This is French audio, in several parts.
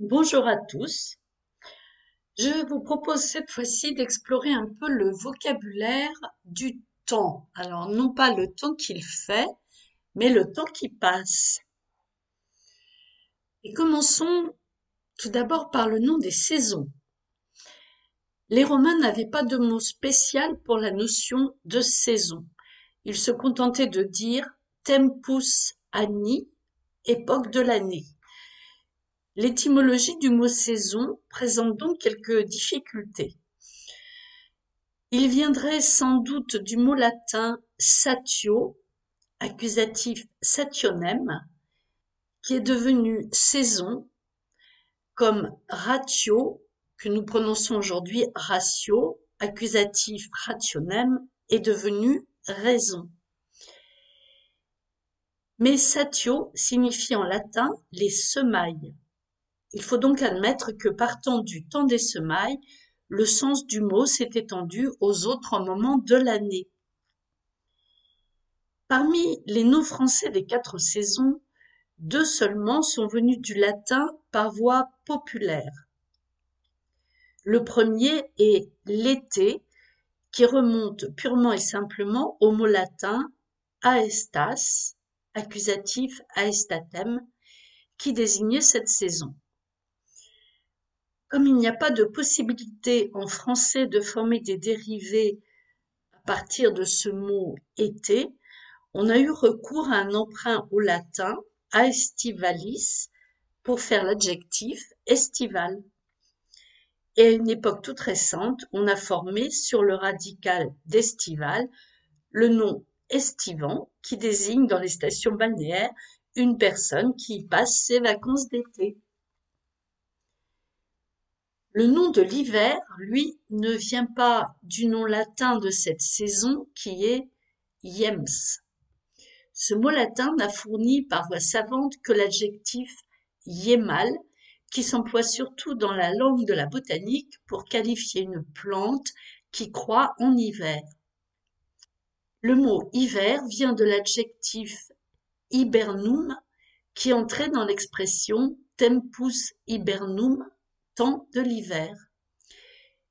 Bonjour à tous. Je vous propose cette fois-ci d'explorer un peu le vocabulaire du temps. Alors, non pas le temps qu'il fait, mais le temps qui passe. Et commençons tout d'abord par le nom des saisons. Les Romains n'avaient pas de mot spécial pour la notion de saison. Ils se contentaient de dire tempus anni, époque de l'année. L'étymologie du mot saison présente donc quelques difficultés. Il viendrait sans doute du mot latin satio, accusatif sationem, qui est devenu saison, comme ratio, que nous prononçons aujourd'hui ratio, accusatif rationem, est devenu raison. Mais satio signifie en latin les semailles. Il faut donc admettre que partant du temps des semailles, le sens du mot s'est étendu aux autres moments de l'année. Parmi les noms français des quatre saisons, deux seulement sont venus du latin par voie populaire. Le premier est l'été, qui remonte purement et simplement au mot latin aestas, accusatif aestatem, qui désignait cette saison. Comme il n'y a pas de possibilité en français de former des dérivés à partir de ce mot été, on a eu recours à un emprunt au latin aestivalis pour faire l'adjectif estival. Et à une époque toute récente, on a formé sur le radical d'estival le nom estivant qui désigne dans les stations balnéaires une personne qui passe ses vacances d'été. Le nom de l'hiver, lui, ne vient pas du nom latin de cette saison qui est Yems. Ce mot latin n'a fourni par voie savante que l'adjectif yemal, qui s'emploie surtout dans la langue de la botanique pour qualifier une plante qui croît en hiver. Le mot hiver vient de l'adjectif hibernum qui entrait dans l'expression tempus hibernum temps de l'hiver.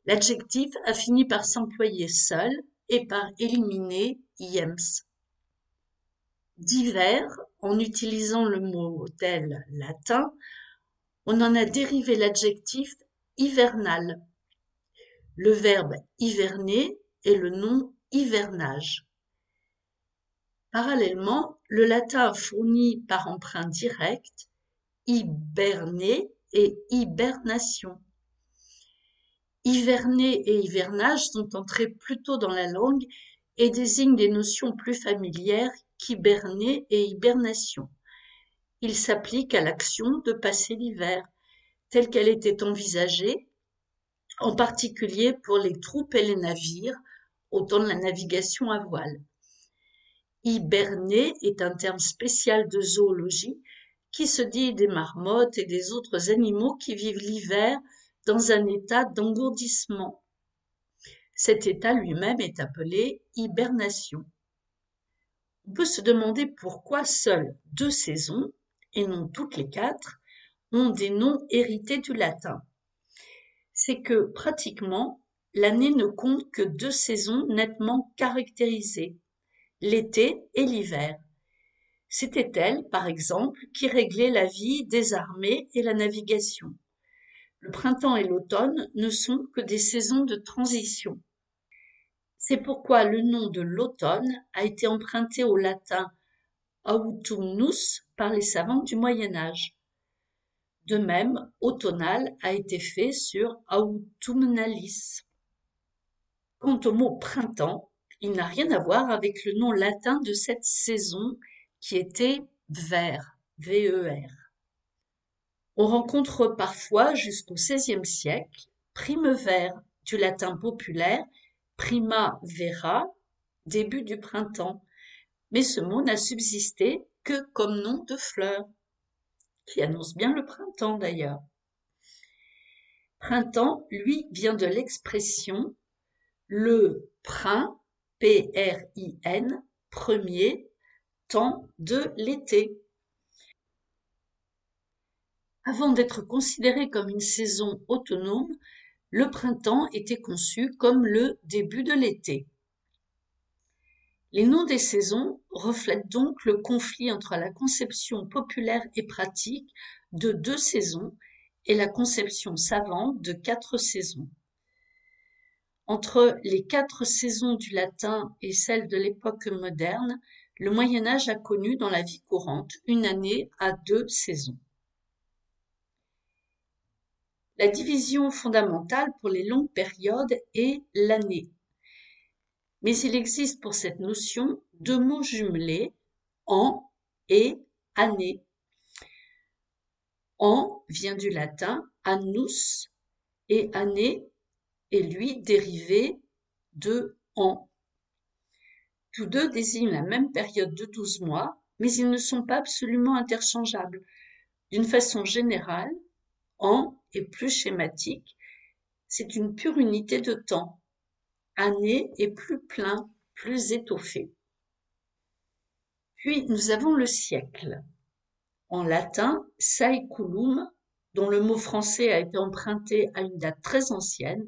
L'adjectif a fini par s'employer seul et par éliminer iems. D'hiver, en utilisant le modèle latin, on en a dérivé l'adjectif hivernal. Le verbe hiverner est le nom hivernage. Parallèlement, le latin a fourni par emprunt direct hiberner et hibernation. Hiverner et hivernage sont entrés plus tôt dans la langue et désignent des notions plus familières qu'hiberner et hibernation. Ils s'appliquent à l'action de passer l'hiver, telle qu'elle était envisagée, en particulier pour les troupes et les navires, au temps de la navigation à voile. Hiberner est un terme spécial de zoologie qui se dit des marmottes et des autres animaux qui vivent l'hiver dans un état d'engourdissement. Cet état lui-même est appelé hibernation. On peut se demander pourquoi seules deux saisons, et non toutes les quatre, ont des noms hérités du latin. C'est que pratiquement l'année ne compte que deux saisons nettement caractérisées, l'été et l'hiver. C'était elle, par exemple, qui réglait la vie des armées et la navigation. Le printemps et l'automne ne sont que des saisons de transition. C'est pourquoi le nom de l'automne a été emprunté au latin autumnus par les savants du Moyen Âge. De même, automnal a été fait sur autumnalis. Quant au mot printemps, il n'a rien à voir avec le nom latin de cette saison qui était ver, V-E-R. On rencontre parfois jusqu'au XVIe siècle primever du latin populaire prima vera, début du printemps, mais ce mot n'a subsisté que comme nom de fleur, qui annonce bien le printemps d'ailleurs. Printemps, lui, vient de l'expression le prin, P-R-I-N, premier, de l'été. Avant d'être considéré comme une saison autonome, le printemps était conçu comme le début de l'été. Les noms des saisons reflètent donc le conflit entre la conception populaire et pratique de deux saisons et la conception savante de quatre saisons. Entre les quatre saisons du latin et celles de l'époque moderne, le Moyen Âge a connu dans la vie courante une année à deux saisons. La division fondamentale pour les longues périodes est l'année. Mais il existe pour cette notion deux mots jumelés, an et année. An vient du latin annus et année est lui dérivé de an. Tous deux désignent la même période de douze mois, mais ils ne sont pas absolument interchangeables. D'une façon générale, an est plus schématique, c'est une pure unité de temps. Année est plus plein, plus étoffé. Puis nous avons le siècle. En latin, saeculum, dont le mot français a été emprunté à une date très ancienne,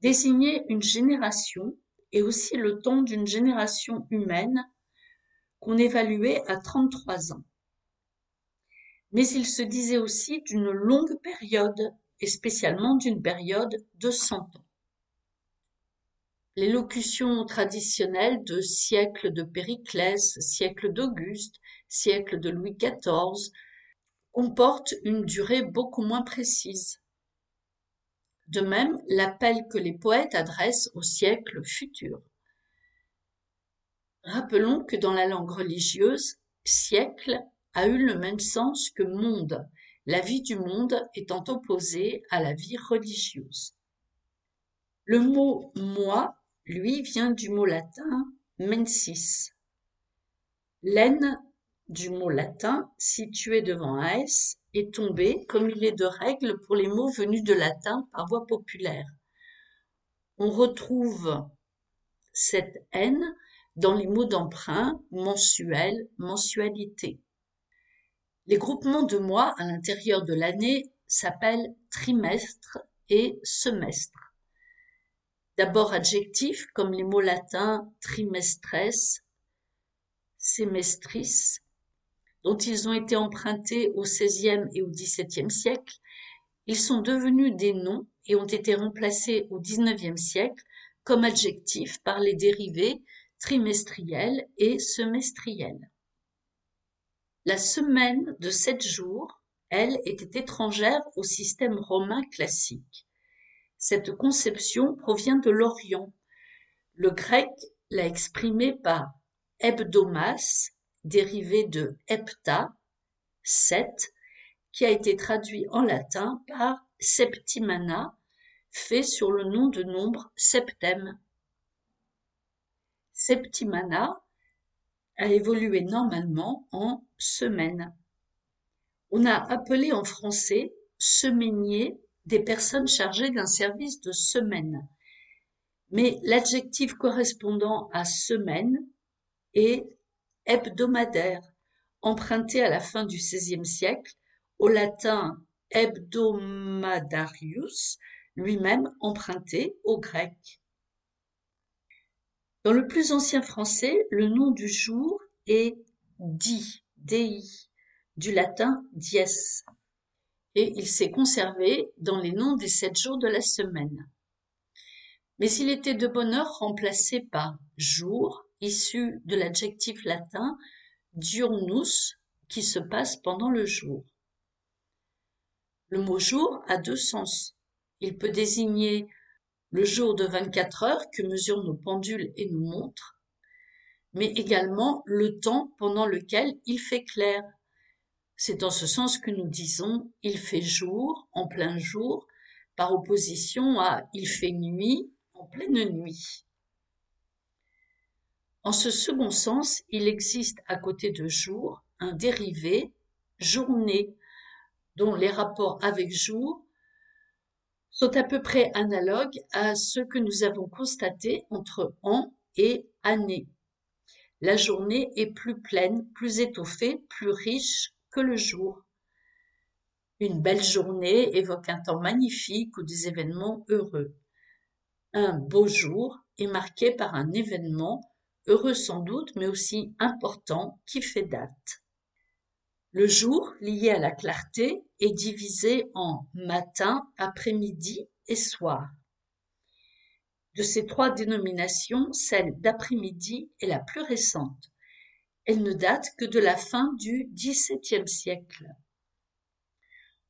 désignait une génération et aussi le temps d'une génération humaine qu'on évaluait à 33 ans mais il se disait aussi d'une longue période, et spécialement d'une période de cent ans. L'élocution traditionnelle de siècle de Périclès, siècle d'Auguste, siècle de Louis XIV comporte une durée beaucoup moins précise. De même, l'appel que les poètes adressent au siècle futur. Rappelons que dans la langue religieuse, siècle a eu le même sens que monde, la vie du monde étant opposée à la vie religieuse. Le mot moi, lui, vient du mot latin mensis. L'aine du mot latin, situé devant un S, est tombé comme il est de règle pour les mots venus de latin par voie populaire. On retrouve cette haine dans les mots d'emprunt mensuel, mensualité. Les groupements de mois à l'intérieur de l'année s'appellent trimestre et semestre. D'abord adjectifs comme les mots latins trimestres, semestris, dont ils ont été empruntés au XVIe et au XVIIe siècle, ils sont devenus des noms et ont été remplacés au XIXe siècle comme adjectifs par les dérivés trimestriels et semestriels. La semaine de sept jours, elle, était étrangère au système romain classique. Cette conception provient de l'Orient. Le grec l'a exprimée par hebdomas, dérivé de hepta, sept, qui a été traduit en latin par septimana, fait sur le nom de nombre septem. Septimana a évolué normalement en semaine. On a appelé en français semainier des personnes chargées d'un service de semaine. Mais l'adjectif correspondant à semaine est hebdomadaire, emprunté à la fin du XVIe siècle au latin hebdomadarius, lui-même emprunté au grec. Dans le plus ancien français, le nom du jour est di, dei, du latin dies, et il s'est conservé dans les noms des sept jours de la semaine. Mais il était de bonne heure remplacé par jour, issu de l'adjectif latin diurnus, qui se passe pendant le jour. Le mot jour a deux sens. Il peut désigner le jour de 24 heures que mesurent nos pendules et nos montres, mais également le temps pendant lequel il fait clair. C'est dans ce sens que nous disons il fait jour en plein jour par opposition à il fait nuit en pleine nuit. En ce second sens, il existe à côté de jour un dérivé journée dont les rapports avec jour sont à peu près analogues à ceux que nous avons constatés entre an et année. La journée est plus pleine, plus étoffée, plus riche que le jour. Une belle journée évoque un temps magnifique ou des événements heureux. Un beau jour est marqué par un événement, heureux sans doute, mais aussi important, qui fait date. Le jour, lié à la clarté, est divisé en matin, après-midi et soir. De ces trois dénominations, celle d'après-midi est la plus récente. Elle ne date que de la fin du XVIIe siècle.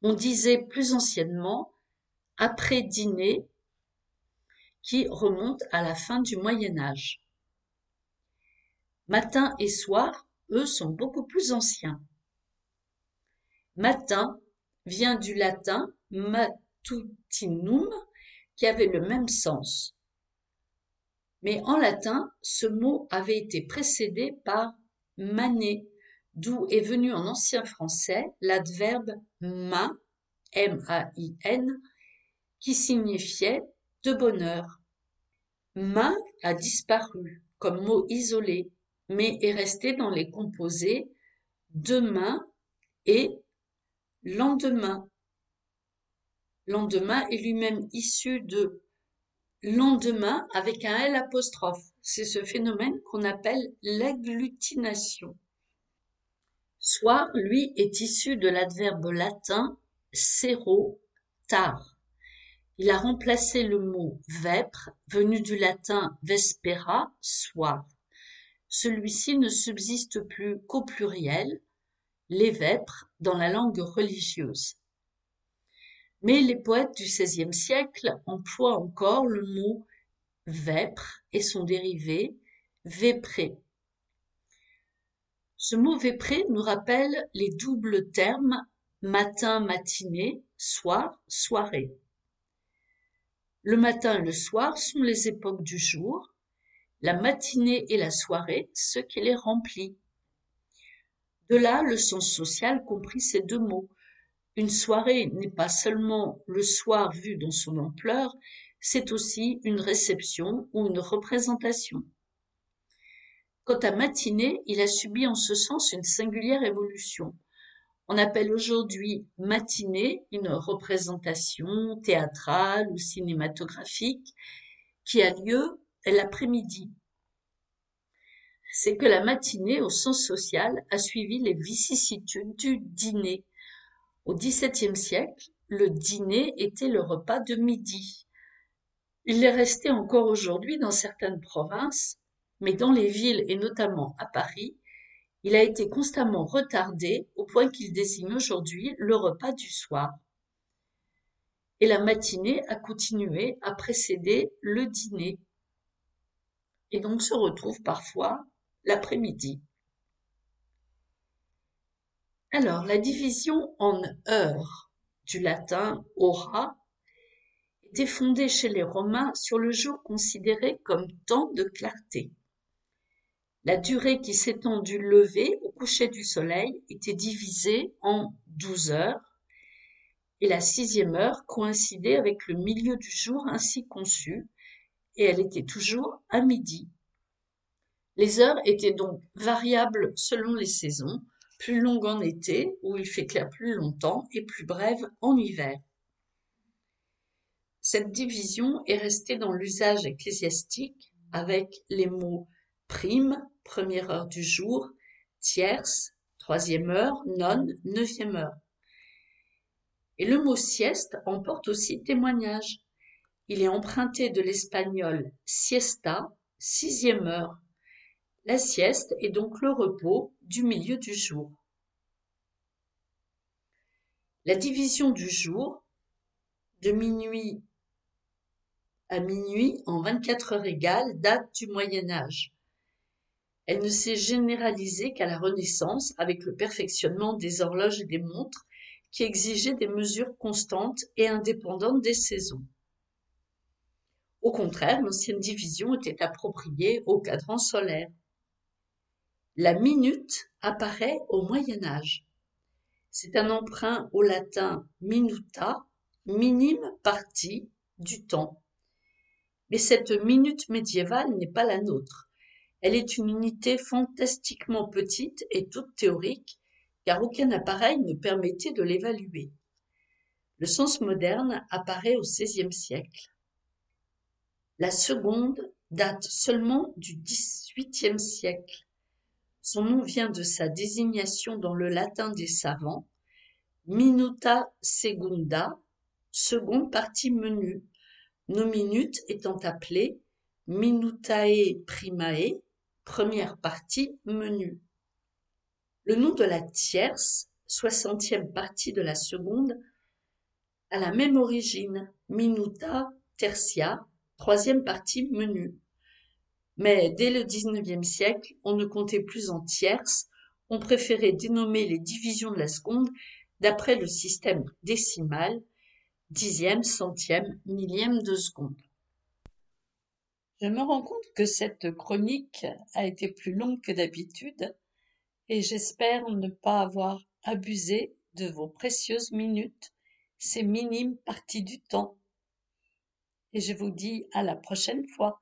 On disait plus anciennement après dîner qui remonte à la fin du Moyen Âge. Matin et soir, eux, sont beaucoup plus anciens. Matin vient du latin matutinum qui avait le même sens. Mais en latin, ce mot avait été précédé par maner, d'où est venu en ancien français l'adverbe ma, M-A-I-N, qui signifiait de bonheur. Ma a disparu comme mot isolé, mais est resté dans les composés demain et lendemain. Lendemain est lui-même issu de lendemain avec un L apostrophe. C'est ce phénomène qu'on appelle l'agglutination. Soir, lui, est issu de l'adverbe latin sero, tard. Il a remplacé le mot vêpre, venu du latin vespera, soir. Celui-ci ne subsiste plus qu'au pluriel, les vêpres, dans la langue religieuse. Mais les poètes du XVIe siècle emploient encore le mot vêpre et son dérivé vépré. Ce mot vépré nous rappelle les doubles termes matin, matinée, soir, soirée. Le matin et le soir sont les époques du jour, la matinée et la soirée ce qui les remplit. De là le sens social compris ces deux mots. Une soirée n'est pas seulement le soir vu dans son ampleur, c'est aussi une réception ou une représentation. Quant à matinée, il a subi en ce sens une singulière évolution. On appelle aujourd'hui matinée une représentation théâtrale ou cinématographique qui a lieu l'après-midi. C'est que la matinée, au sens social, a suivi les vicissitudes du dîner. Au XVIIe siècle, le dîner était le repas de midi. Il est resté encore aujourd'hui dans certaines provinces, mais dans les villes et notamment à Paris, il a été constamment retardé au point qu'il désigne aujourd'hui le repas du soir. Et la matinée a continué à précéder le dîner. Et donc se retrouve parfois l'après-midi. Alors, la division en heures du latin hora était fondée chez les Romains sur le jour considéré comme temps de clarté. La durée qui s'étend du lever au coucher du soleil était divisée en douze heures, et la sixième heure coïncidait avec le milieu du jour ainsi conçu, et elle était toujours à midi. Les heures étaient donc variables selon les saisons, plus longues en été, où il fait clair plus longtemps, et plus brèves en hiver. Cette division est restée dans l'usage ecclésiastique avec les mots prime, première heure du jour, tierce, troisième heure, nonne, neuvième heure. Et le mot sieste emporte aussi témoignage. Il est emprunté de l'espagnol siesta, sixième heure. La sieste est donc le repos du milieu du jour. La division du jour, de minuit à minuit en 24 heures égales, date du Moyen Âge. Elle ne s'est généralisée qu'à la Renaissance avec le perfectionnement des horloges et des montres qui exigeaient des mesures constantes et indépendantes des saisons. Au contraire, l'ancienne division était appropriée au cadran solaire. La minute apparaît au Moyen Âge. C'est un emprunt au latin minuta, minime partie du temps. Mais cette minute médiévale n'est pas la nôtre. Elle est une unité fantastiquement petite et toute théorique, car aucun appareil ne permettait de l'évaluer. Le sens moderne apparaît au XVIe siècle. La seconde date seulement du XVIIIe siècle. Son nom vient de sa désignation dans le latin des savants, minuta segunda, seconde partie menue, nos minutes étant appelées minutae primae, première partie menue. Le nom de la tierce, soixantième partie de la seconde, a la même origine, minuta tertia, troisième partie menue. Mais dès le XIXe siècle, on ne comptait plus en tierces, on préférait dénommer les divisions de la seconde d'après le système décimal, dixième, centième, millième de seconde. Je me rends compte que cette chronique a été plus longue que d'habitude et j'espère ne pas avoir abusé de vos précieuses minutes, ces minimes parties du temps. Et je vous dis à la prochaine fois.